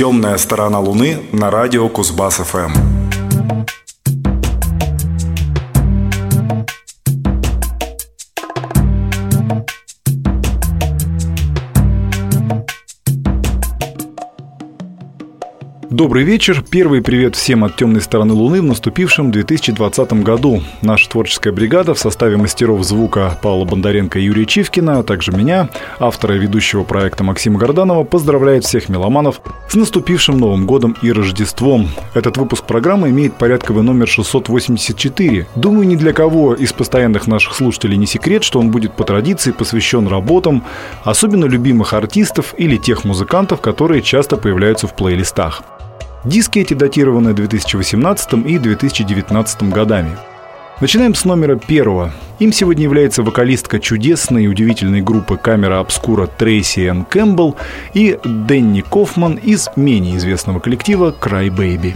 Темная сторона Луны на радио Кузбасс-ФМ. Добрый вечер. Первый привет всем от темной стороны Луны в наступившем 2020 году. Наша творческая бригада в составе мастеров звука Павла Бондаренко и Юрия Чивкина, а также меня, автора ведущего проекта Максима Горданова, поздравляет всех меломанов с наступившим Новым годом и Рождеством. Этот выпуск программы имеет порядковый номер 684. Думаю, ни для кого из постоянных наших слушателей не секрет, что он будет по традиции посвящен работам, особенно любимых артистов или тех музыкантов, которые часто появляются в плейлистах. Диски эти датированы 2018 и 2019 годами. Начинаем с номера первого. Им сегодня является вокалистка чудесной и удивительной группы камера обскура Трейси Энн Кэмпбелл и Дэнни Кофман из менее известного коллектива Cry Baby.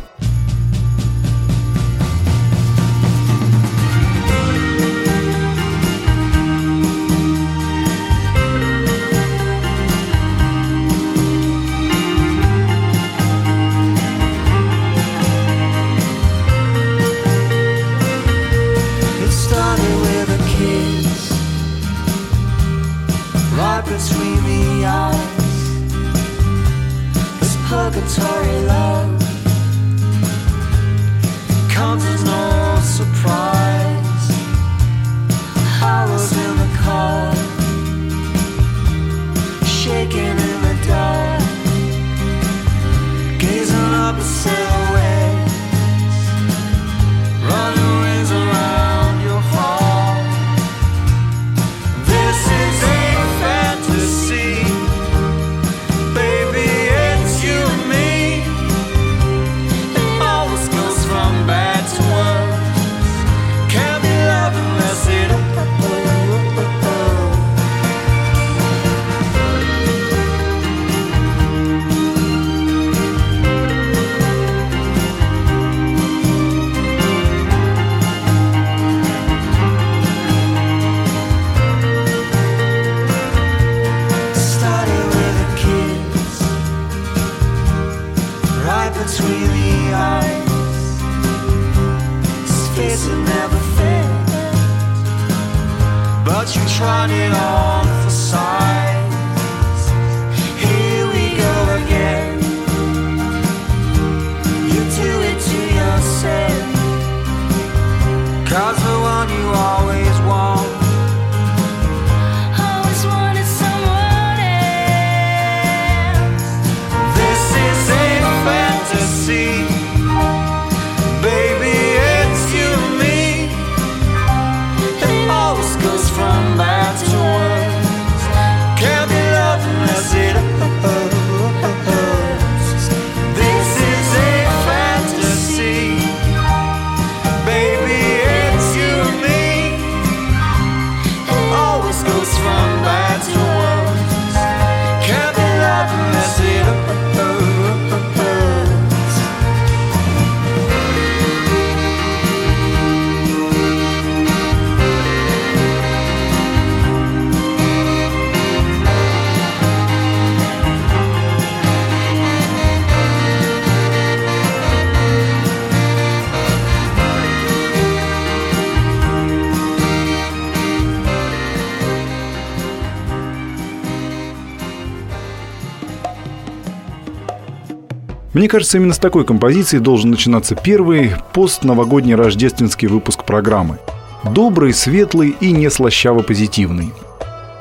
Мне кажется, именно с такой композиции должен начинаться первый пост-новогодний рождественский выпуск программы. Добрый, светлый и не слащаво позитивный.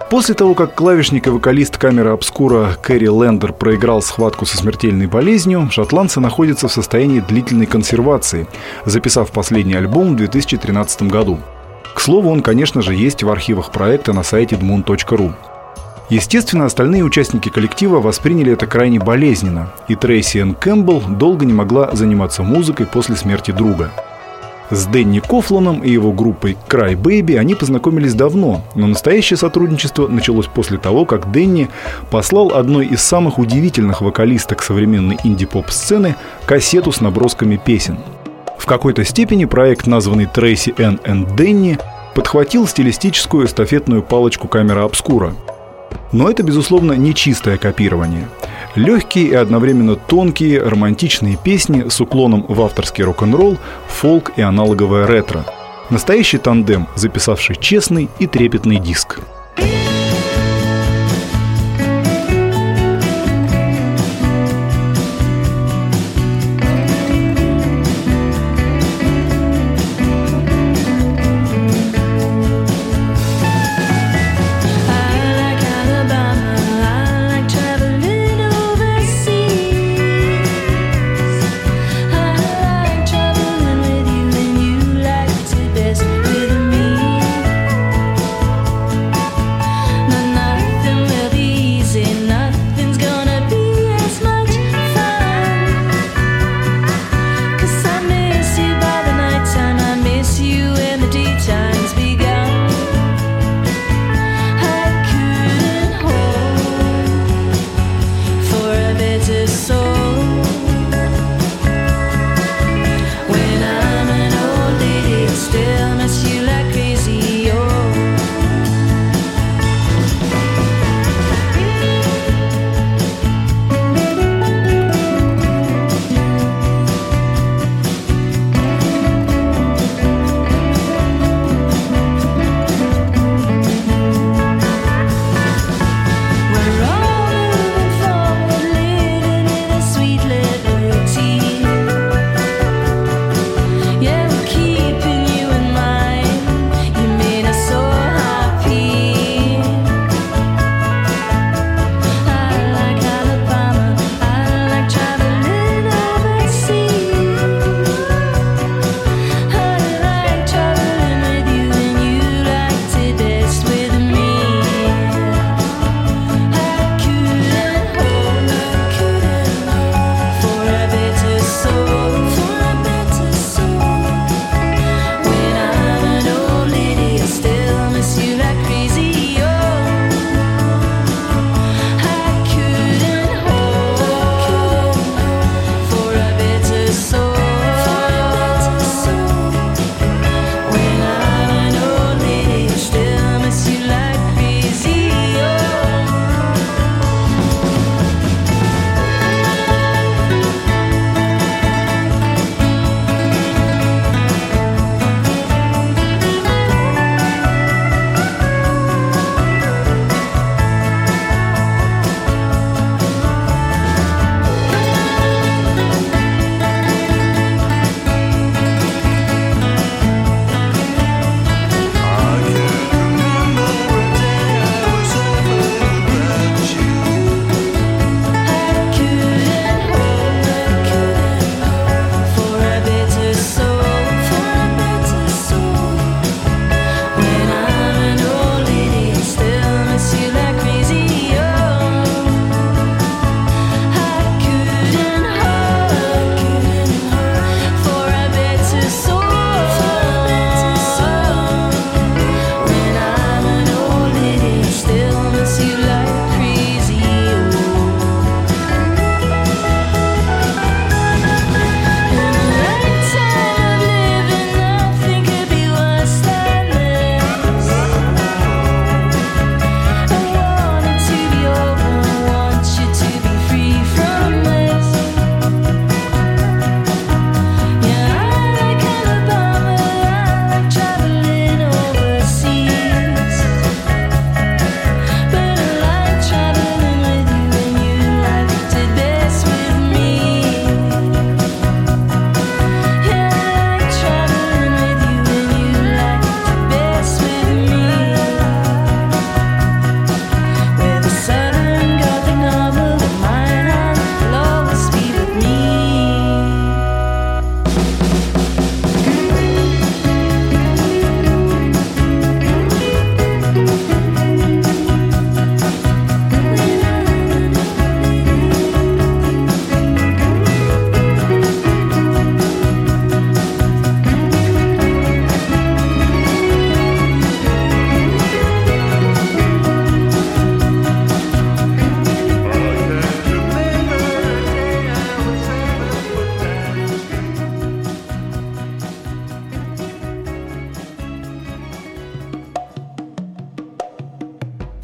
После того, как клавишник и вокалист камеры обскура Кэрри Лендер проиграл схватку со смертельной болезнью, шотландцы находятся в состоянии длительной консервации, записав последний альбом в 2013 году. К слову, он, конечно же, есть в архивах проекта на сайте dmoon.ru. Естественно, остальные участники коллектива восприняли это крайне болезненно, и Трейси Энн Кэмпбелл долго не могла заниматься музыкой после смерти друга. С Дэнни Кофланом и его группой Cry Baby они познакомились давно, но настоящее сотрудничество началось после того, как Дэнни послал одной из самых удивительных вокалисток современной инди-поп-сцены кассету с набросками песен. В какой-то степени проект, названный Трейси Энн и Дэнни, подхватил стилистическую эстафетную палочку камера обскура – Но это, безусловно, не чистое копирование. Легкие и одновременно тонкие романтичные песни с уклоном в авторский рок-н-ролл, фолк и аналоговое ретро. Настоящий тандем, записавший честный и трепетный диск.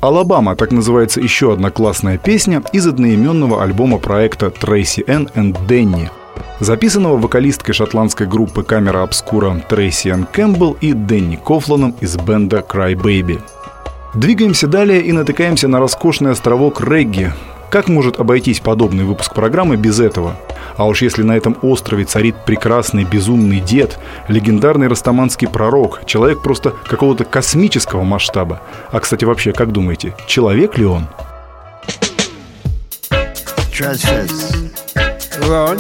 «Alabama» — так называется еще одна классная песня из одноименного альбома проекта «Tracyanne и Danny», записанного вокалисткой шотландской группы Camera Obscura Трейси Энн Кэмпбелл и Дэнни Кофланом из band а Cry Baby. Двигаемся далее и натыкаемся на роскошный островок регги. Как может обойтись подобный выпуск программы без этого? А уж если на этом острове царит прекрасный безумный дед, легендарный растаманский пророк, человек просто какого-то космического масштаба. А, кстати, вообще, как думаете, человек ли он? Stresses, run,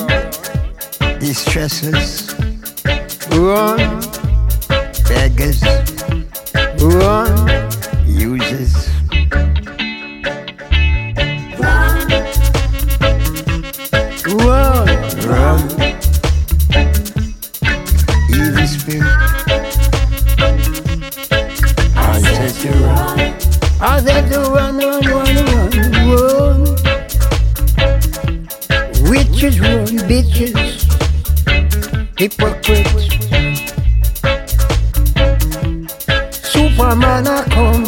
distresses, run, beggars, run, uses. I said to run. I said to run, run, run, run, run. Witches run, bitches, hypocrites. Superman I come.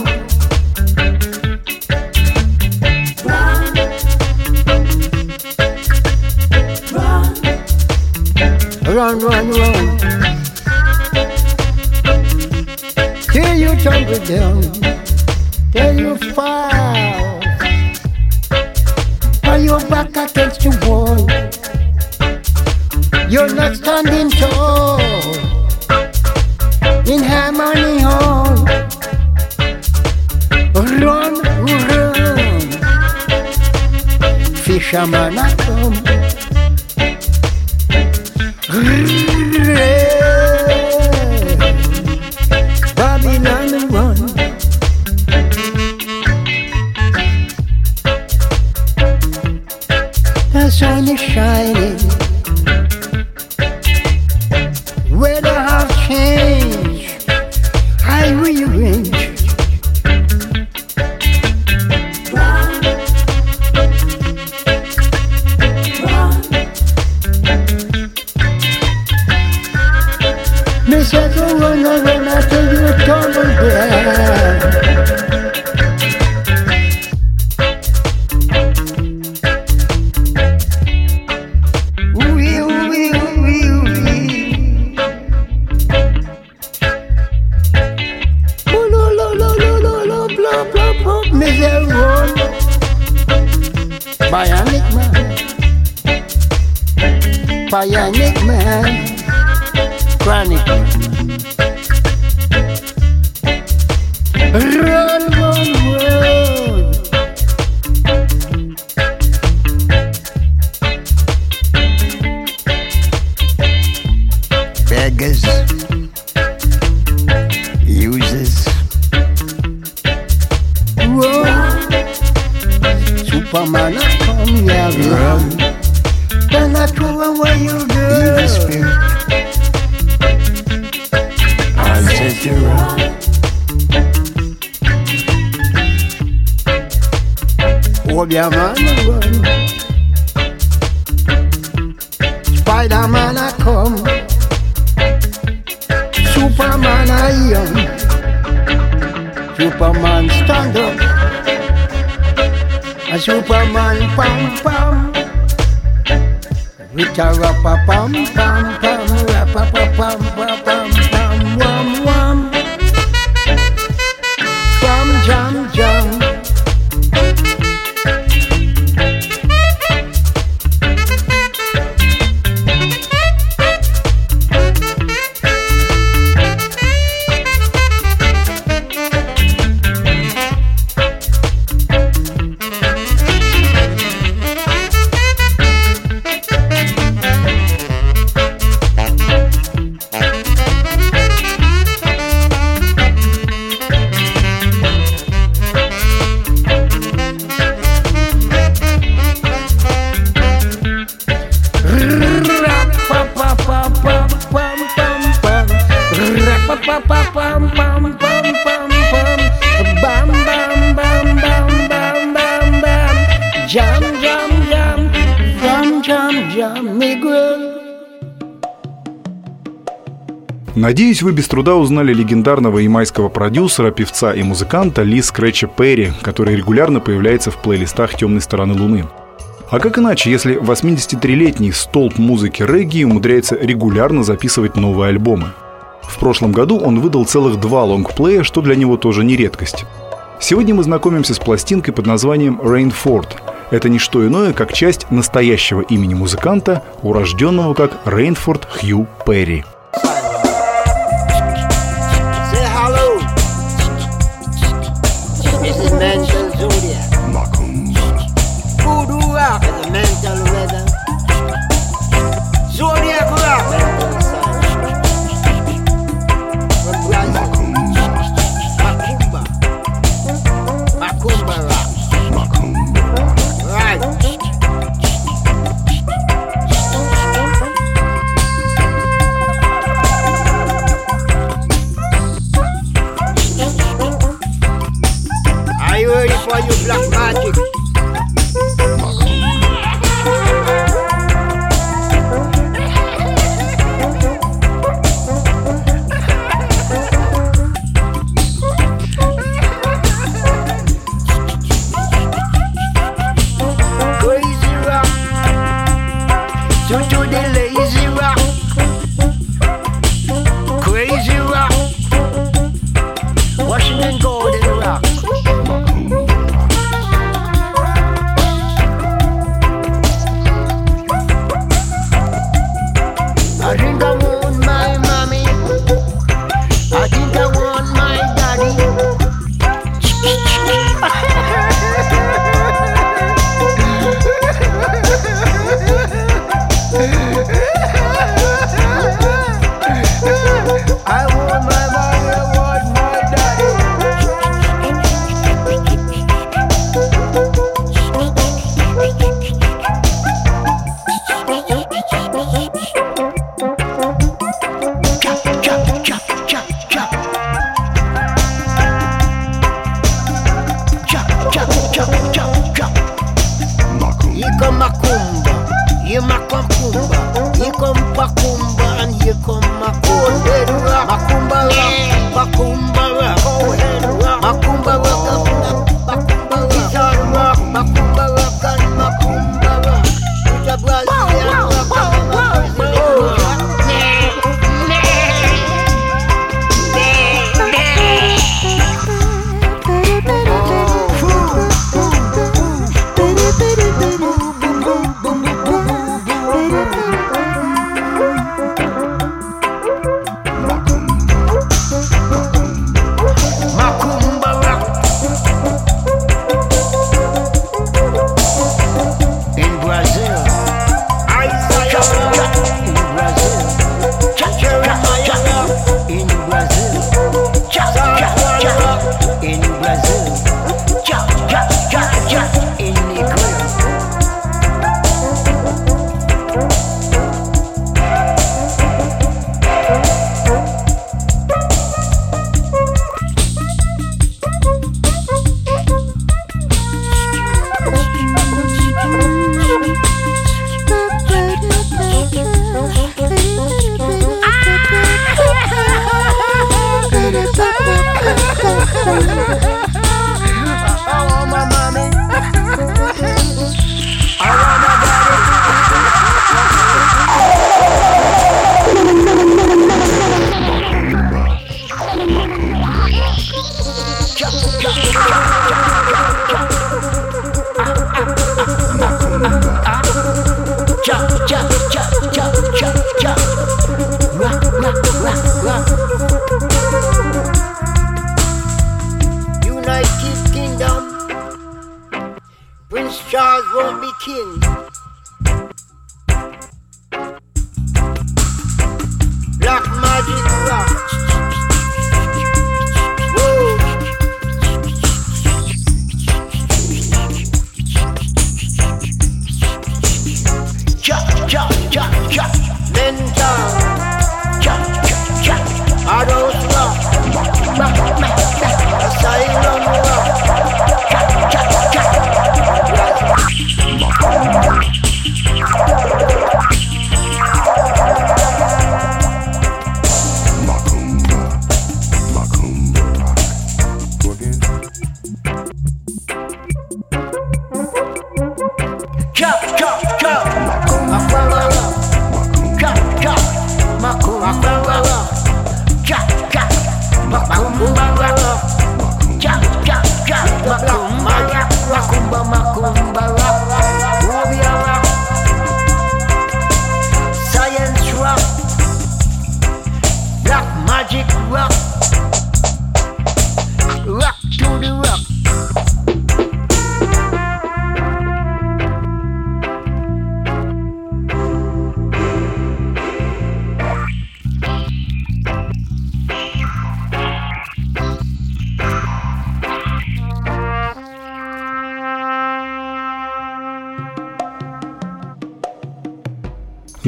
Run, run, run. Tumble down, till you fall. While you're back against the wall, you're not standing tall. In harmony hall, run, run. Fisherman, Jam, jam, jam, jam, jam, jam, me girl. Надеюсь, вы без труда узнали легендарного ямайского продюсера, певца и музыканта Ли Скретча Перри, который регулярно появляется в плейлистах «Темной стороны Луны». А как иначе, если 83-летний столб музыки регги умудряется регулярно записывать новые альбомы? В прошлом году он выдал целых два лонгплея, что для него тоже не редкость. Сегодня мы знакомимся с пластинкой под названием «Rainford». Это не что иное, как часть настоящего имени музыканта, урожденного как Рейнфорд Хью Перри.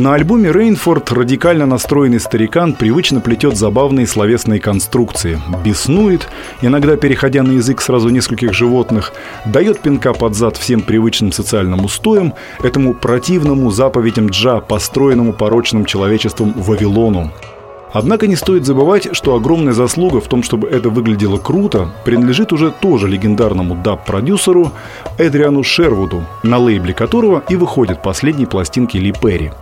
На альбоме «Рейнфорд» радикально настроенный старикан привычно плетет забавные словесные конструкции, беснует, иногда переходя на язык сразу нескольких животных, дает пинка под зад всем привычным социальным устоям, этому противному заповедям Джа, построенному порочным человечеством Вавилону. Однако не стоит забывать, что огромная заслуга в том, чтобы это выглядело круто, принадлежит уже тоже легендарному даб-продюсеру Эдриану Шервуду, на лейбле которого и выходят последние пластинки Ли Перри.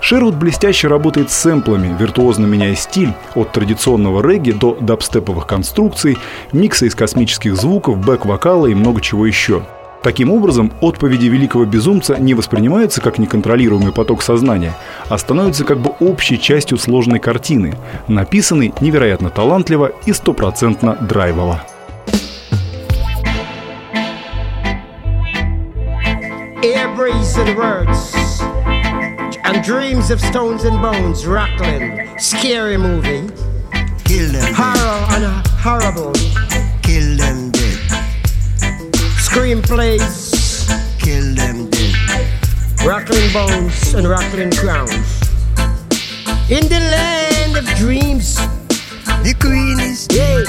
Шервуд блестяще работает с сэмплами, виртуозно меняя стиль от традиционного регги до дабстеповых конструкций, микса из космических звуков, бэк-вокала и много чего еще. Таким образом, отповеди великого безумца не воспринимаются как неконтролируемый поток сознания, а становятся как бы общей частью сложной картины, написанной невероятно талантливо и стопроцентно драйвово. Words and dreams of stones and bones, rattling, scary movie. Kill them. Horror and horrible. Kill them dead. Screenplays. Kill them dead. Rattling bones and rattling crowns. In the land of dreams. The queen is dead.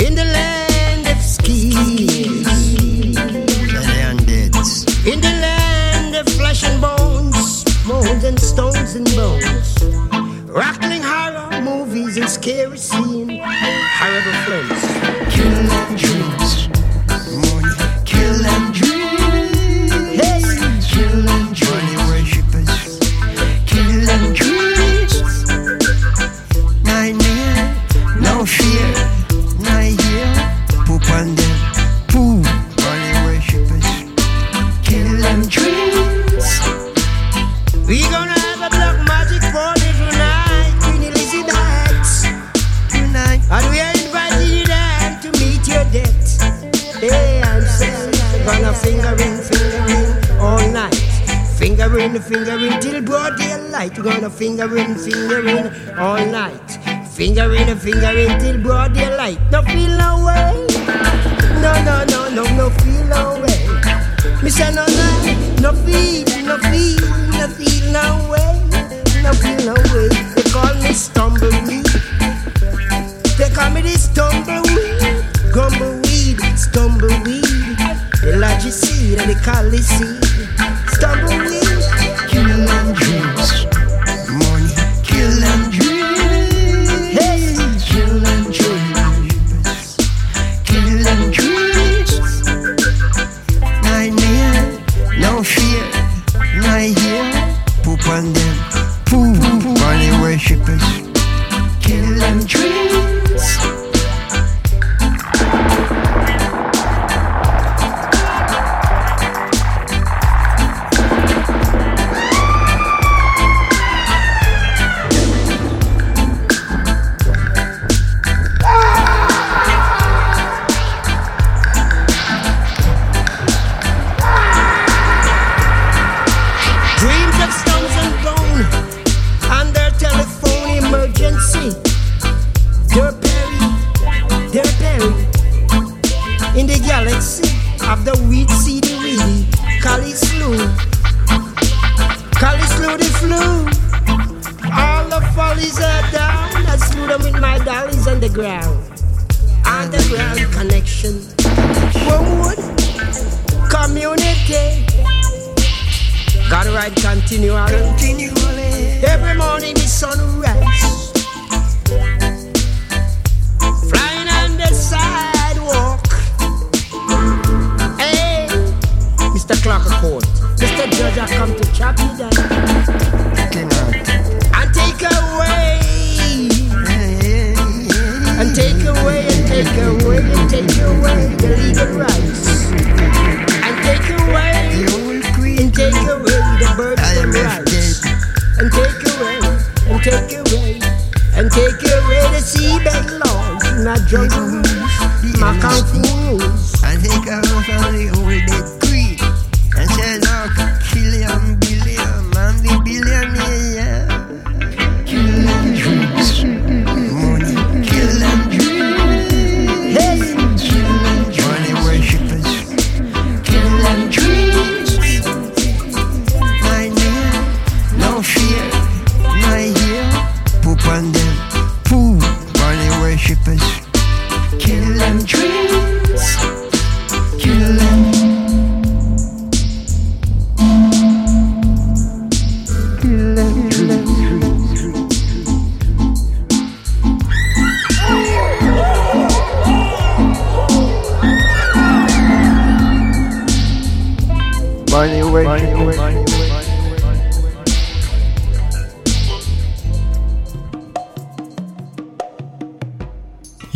In the land of schemes. and dead. In the land of flesh and bones, bones and stones and bones. Rattling horror movies and scary scenes, horrible films.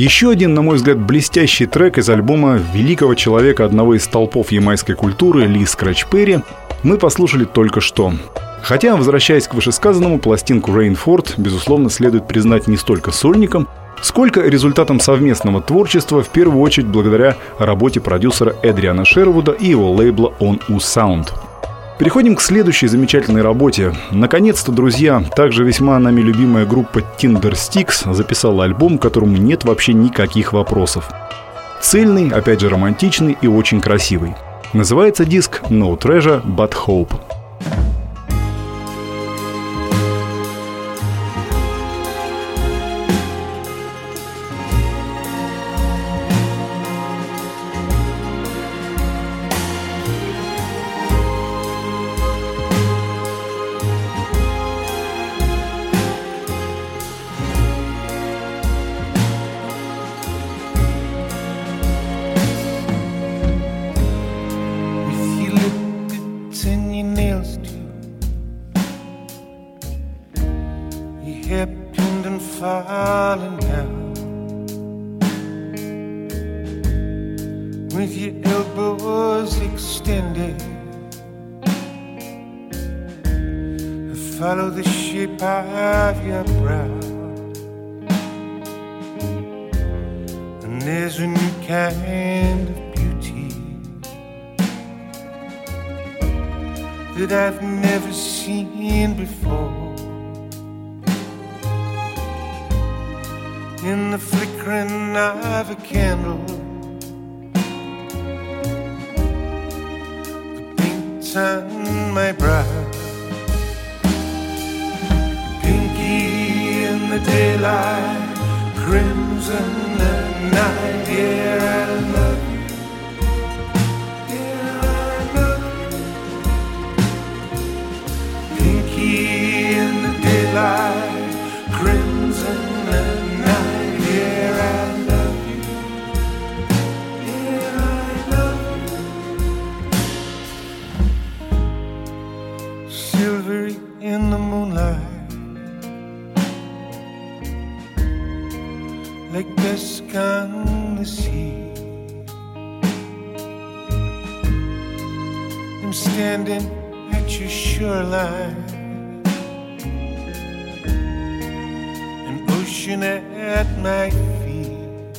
Еще один, на мой взгляд, блестящий трек из альбома великого человека, одного из столпов ямайской культуры, Ли Скрэч Перри, мы послушали только что. Хотя, возвращаясь к вышесказанному, пластинку Рейнфорд, безусловно, следует признать не столько сольником, сколько результатом совместного творчества, в первую очередь благодаря работе продюсера Эдриана Шервуда и его лейбла On U Sound. Переходим к следующей замечательной работе. Наконец-то, друзья, также весьма нами любимая группа Tinder Sticks записала альбом, которому нет вообще никаких вопросов. Цельный, опять же романтичный и очень красивый. Называется диск No Treasure But Hope. I'm standing at your shoreline, an ocean at my feet.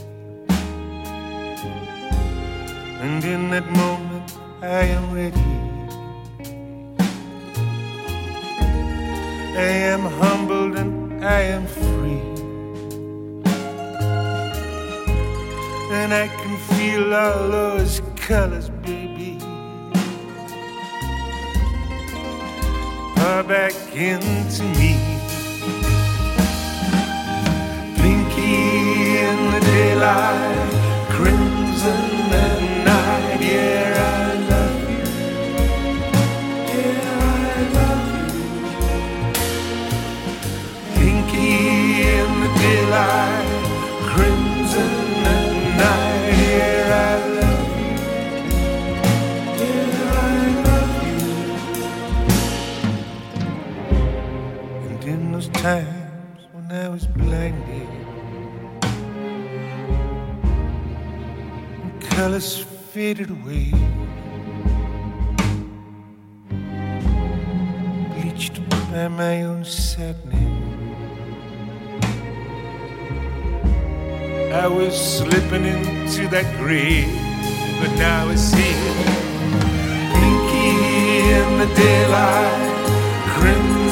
And in that moment, I am ready. I am humbled and I am free. And I can feel all those colors her back into me. Blinky in the daylight. Faded away. Bleached by my own sadness. I was slipping into that grave, but now I see it. Blinky in the daylight, crimson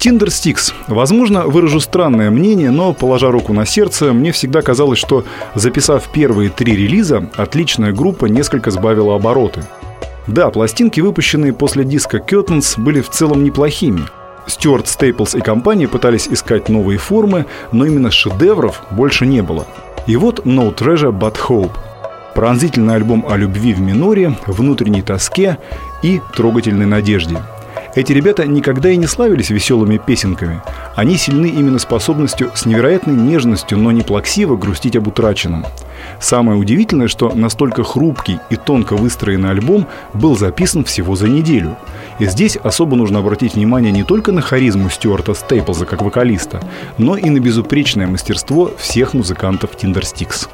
Tindersticks. Возможно, выражу странное мнение, но, положа руку на сердце, мне всегда казалось, что, записав первые три релиза, отличная группа несколько сбавила обороты. Да, пластинки, выпущенные после диска Curtains, были в целом неплохими. Стюарт Стейплс и компания пытались искать новые формы, но именно шедевров больше не было. И вот No Treasure But Hope. Пронзительный альбом о любви в миноре, внутренней тоске и трогательной надежде – эти ребята никогда и не славились веселыми песенками. Они сильны именно способностью с невероятной нежностью, но не плаксиво грустить об утраченном. Самое удивительное, что настолько хрупкий и тонко выстроенный альбом был записан всего за неделю. И здесь особо нужно обратить внимание не только на харизму Стюарта Стейплза как вокалиста, но и на безупречное мастерство всех музыкантов Tindersticks.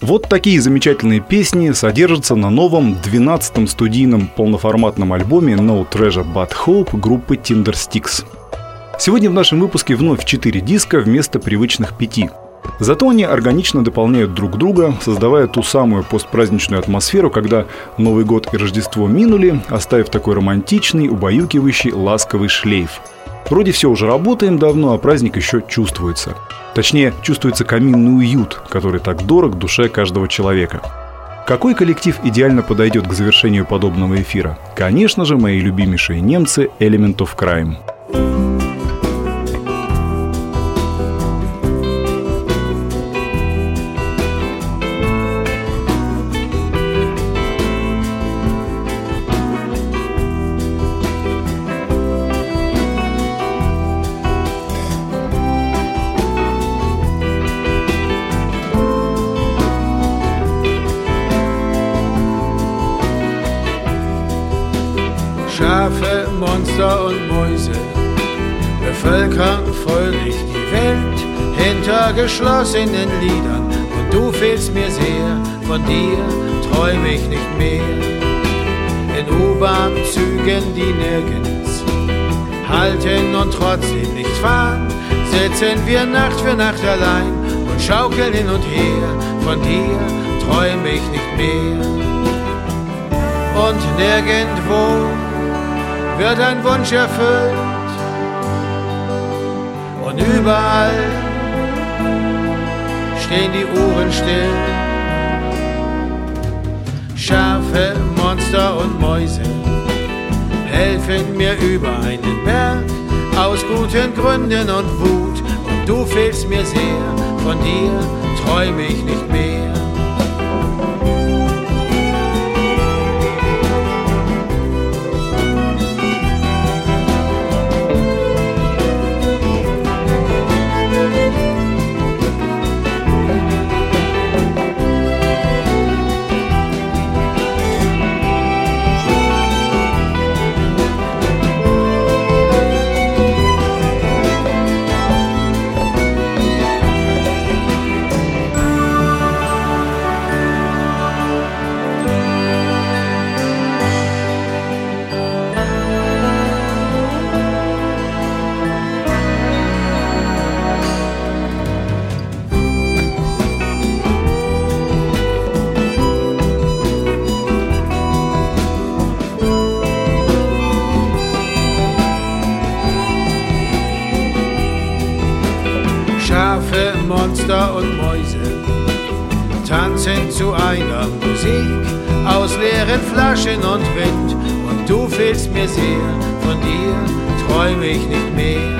Вот такие замечательные песни содержатся на новом 12-м студийном полноформатном альбоме No Treasure But Hope группы Tindersticks. Сегодня в нашем выпуске вновь 4 диска вместо привычных пяти. Зато они органично дополняют друг друга, создавая ту самую постпраздничную атмосферу, когда Новый год и Рождество минули, оставив такой романтичный, убаюкивающий, ласковый шлейф. Вроде все уже работаем давно, а праздник еще чувствуется. Точнее, чувствуется каминный уют, который так дорог душе каждого человека. Какой коллектив идеально подойдет к завершению подобного эфира? Конечно же, мои любимейшие немцы Element of Crime. Hinter geschlossenen Lidern. Und du fehlst mir sehr, von dir träum ich nicht mehr. In U-Bahn-Zügen, die nirgends halten und trotzdem nicht fahren, sitzen wir Nacht für Nacht allein und schaukeln hin und her. Von dir träum ich nicht mehr. Und nirgendwo wird ein Wunsch erfüllt und überall stehen die Uhren still. Schafe, Monster und Mäuse helfen mir über einen Berg aus guten Gründen und Wut und du fehlst mir sehr, von dir träume ich nicht mehr. Flaschen und Wind. Und du fehlst mir sehr, von dir träume ich nicht mehr.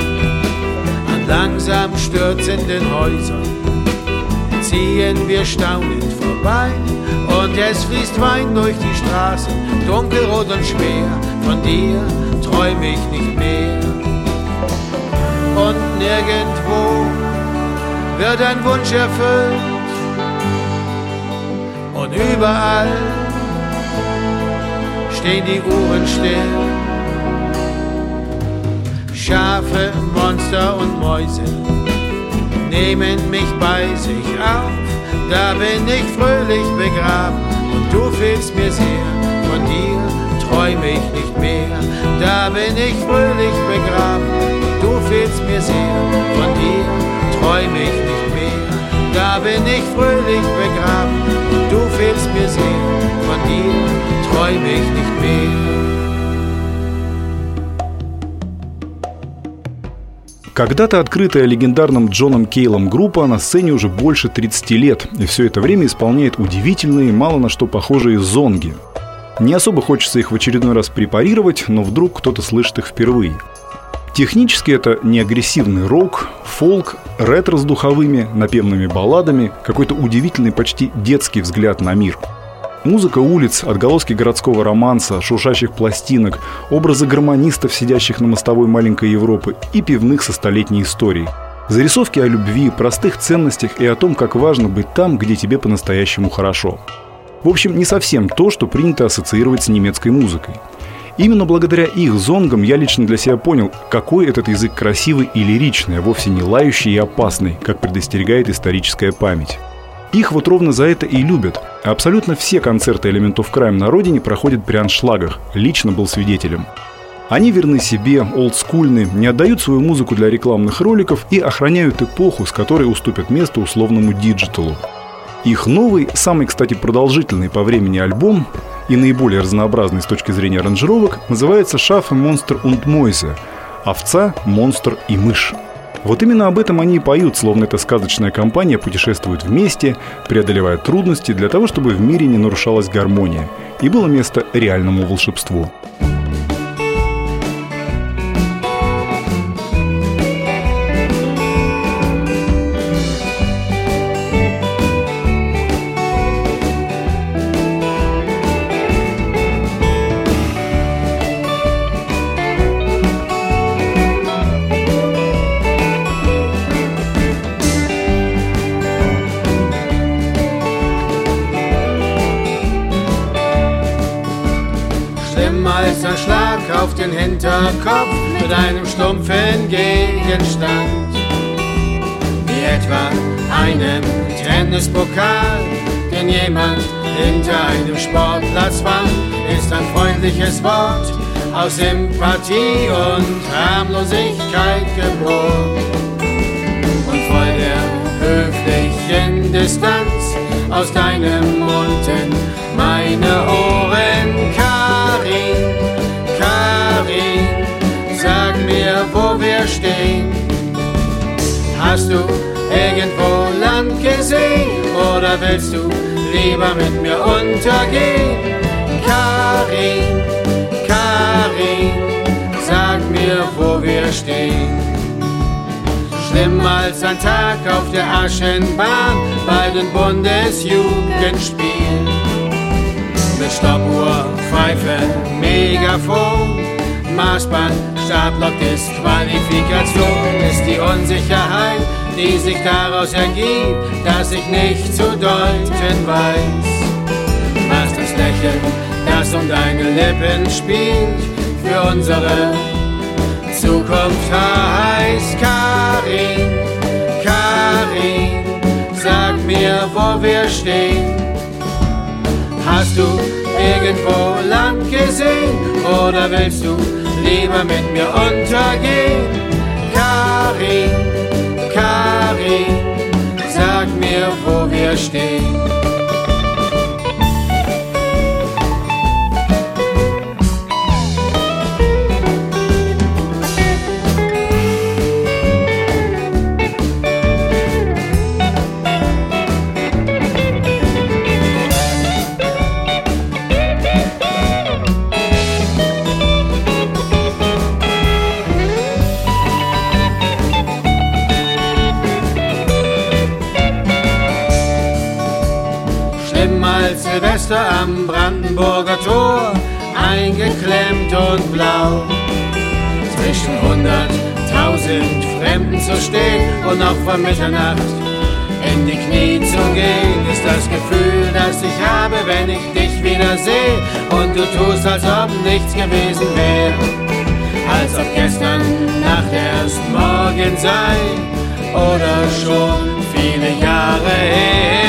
An langsam stürzenden Häusern ziehen wir staunend vorbei. Und es fließt Wein durch die Straßen, dunkelrot und schwer. Von dir träume ich nicht mehr. Und nirgendwo wird ein Wunsch erfüllt und überall stehen die Uhren still. Schafe, Monster und Mäuse nehmen mich bei sich auf, da bin ich fröhlich begraben und du fehlst mir sehr, von dir träume ich nicht mehr, da bin ich fröhlich begraben und du fehlst mir sehr, von dir träume ich nicht mehr. Da bin ich fröhlich begraben und du fehlst mir sehr. Von dir träume ich nicht mehr. Когда-то открытая легендарным Джоном Кейлом группа на сцене уже больше 30 лет, и все это время исполняет удивительные, мало на что похожие зонги. Не особо хочется их в очередной раз препарировать, но вдруг кто-то слышит их впервые. Технически это не агрессивный рок, фолк, ретро с духовыми, напевными балладами, какой-то удивительный, почти детский взгляд на мир. Музыка улиц, отголоски городского романса, шуршащих пластинок, образы гармонистов, сидящих на мостовой маленькой Европы и пивных со столетней историей. Зарисовки о любви, простых ценностях и о том, как важно быть там, где тебе по-настоящему хорошо. В общем, не совсем то, что принято ассоциировать с немецкой музыкой. Именно благодаря их зонгам я лично для себя понял, какой этот язык красивый и лиричный, а вовсе не лающий и опасный, как предостерегает историческая память. Их вот ровно за это и любят. Абсолютно все концерты Element of Crime на родине проходят при аншлагах. Лично был свидетелем. Они верны себе, олдскульны, не отдают свою музыку для рекламных роликов и охраняют эпоху, с которой уступят место условному digital у. Их новый, самый, кстати, продолжительный по времени альбом и наиболее разнообразный с точки зрения аранжировок называется «Шафе Монстр und Мойзе» – «Овца, монстр и мышь». Вот именно об этом они и поют, словно эта сказочная компания путешествует вместе, преодолевая трудности для того, чтобы в мире не нарушалась гармония и было место реальному волшебству. Den Hinterkopf mit einem stumpfen Gegenstand. Wie etwa einem Tennispokal, den jemand hinter einem Sportplatz fand, ist ein freundliches Wort aus Sympathie und Harmlosigkeit geboren. Und voll der höflichen Distanz aus deinem Mund in meine Ohren Karin mir, wo wir stehen. Hast du irgendwo Land gesehen oder willst du lieber mit mir untergehen? Karin, Karin, sag mir, wo wir stehen. Schlimmer als ein Tag auf der Aschenbahn bei den Bundesjugendspielen. Mit Stoppuhr, Pfeife, Megafon Maßband, Startblock, Disqualifikation ist die Unsicherheit, die sich daraus ergibt, dass ich nicht zu deuten weiß. Was das Lächeln, das um deine Lippen spielt, für unsere Zukunft heißt Karin, Karin, sag mir, wo wir stehen. Hast du irgendwo Land gesehen oder willst du lieber mit mir untergehen. Karin, Karin, sag mir, wo wir stehen. Silvester am Brandenburger Tor, eingeklemmt und blau. Zwischen hunderttausend Fremden zu stehen und noch vor Mitternacht in die Knie zu gehen, ist das Gefühl, das ich habe, wenn ich dich wieder sehe und du tust, als ob nichts gewesen wäre. Als ob gestern Nacht erst morgen sei oder schon viele Jahre her.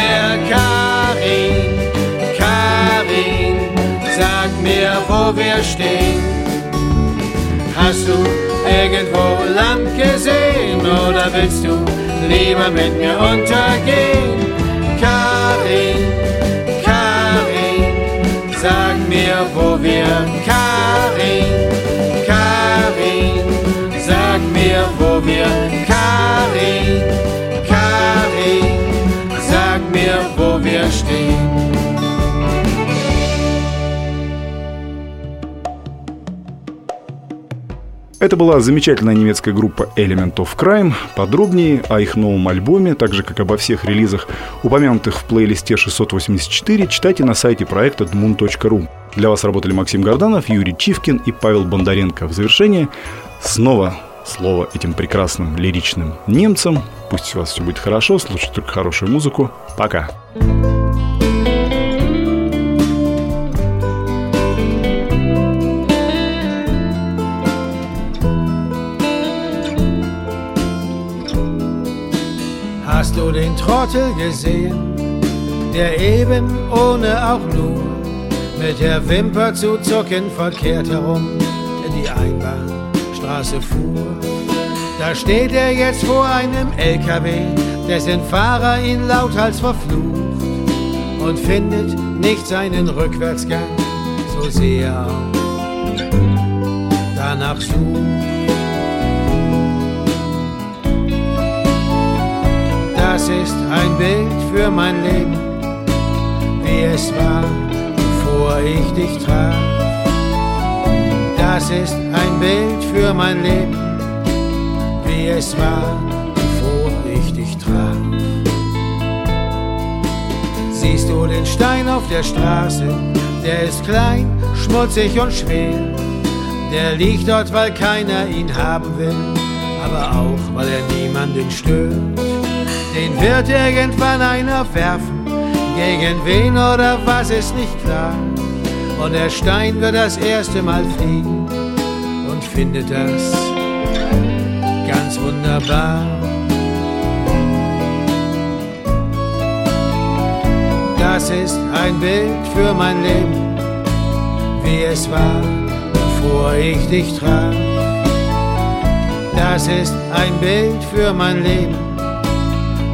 Mir, wo wir stehen. Hast du irgendwo Land gesehen oder willst du lieber mit mir untergehen? Karin, Karin, sag mir, wo wir Karin, Karin, sag mir, wo wir Karin, Karin, sag mir, wo wir stehen. Это была замечательная немецкая группа Element of Crime. Подробнее о их новом альбоме, так же как обо всех релизах, упомянутых в плейлисте 684, читайте на сайте проекта dmoon.ru. Для вас работали Максим Горданов, Юрий Чивкин и Павел Бондаренко. В завершение снова слово этим прекрасным лиричным немцам. Пусть у вас все будет хорошо, слушайте только хорошую музыку. Пока. Hast den Trottel gesehen, der eben ohne auch nur mit der Wimper zu zucken verkehrt herum die Einbahnstraße fuhr. Da steht er jetzt vor einem LKW, dessen Fahrer ihn lauthals verflucht und findet nicht seinen Rückwärtsgang, so sehr er danach sucht. Das ist ein Bild für mein Leben, wie es war, bevor ich dich traf. Das ist ein Bild für mein Leben, wie es war, bevor ich dich traf. Siehst du den Stein auf der Straße, der ist klein, schmutzig und schwer. Der liegt dort, weil keiner ihn haben will, aber auch, weil er niemanden stört. Den wird irgendwann einer werfen, gegen wen oder was ist nicht klar. Und der Stein wird das erste Mal fliegen und findet das ganz wunderbar. Das ist ein Bild für mein Leben, wie es war, bevor ich dich traf. Das ist ein Bild für mein Leben,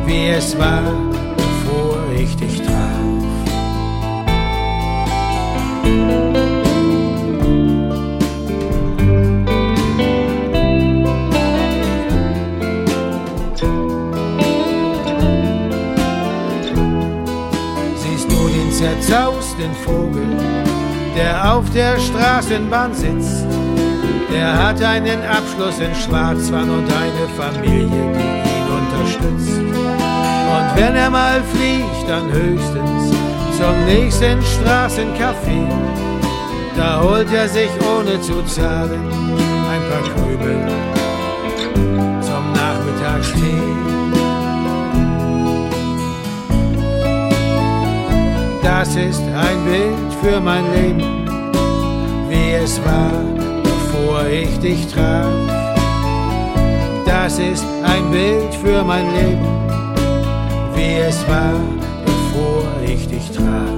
wie es war, bevor ich dich traf. Siehst du den zerzausten Vogel, der auf der Straßenbahn sitzt? Der hat einen Abschluss in Schwarzwand und eine Familie, die unterstützt. Und wenn er mal fliegt, dann höchstens zum nächsten Straßencafé. Da holt er sich ohne zu zahlen ein paar Krümel zum Nachmittagstee. Das ist ein Bild für mein Leben, wie es war, bevor ich dich traf. Das ist ein Bild für mein Leben, wie es war, bevor ich dich traf.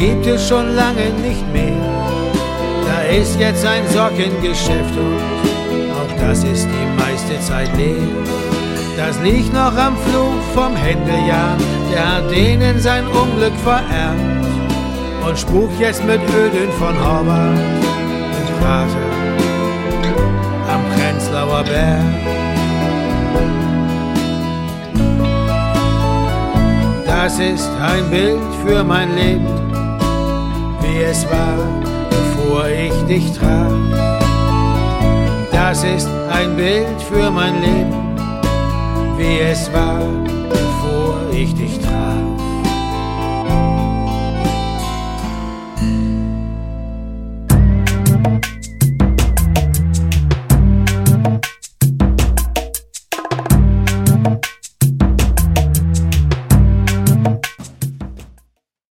Gibt es schon lange nicht mehr. Da ist jetzt ein Sockengeschäft und auch das ist die meiste Zeit leer. Das liegt noch am Fluch vom Händeljahr, der hat denen sein Unglück vererbt und spukt jetzt mit Öden von Horvath und Prater am Prenzlauer Berg. Das ist ein Bild für mein Leben, wie es war, bevor ich dich traf. Das ist ein Bild für mein Leben, wie es war, bevor ich dich traf.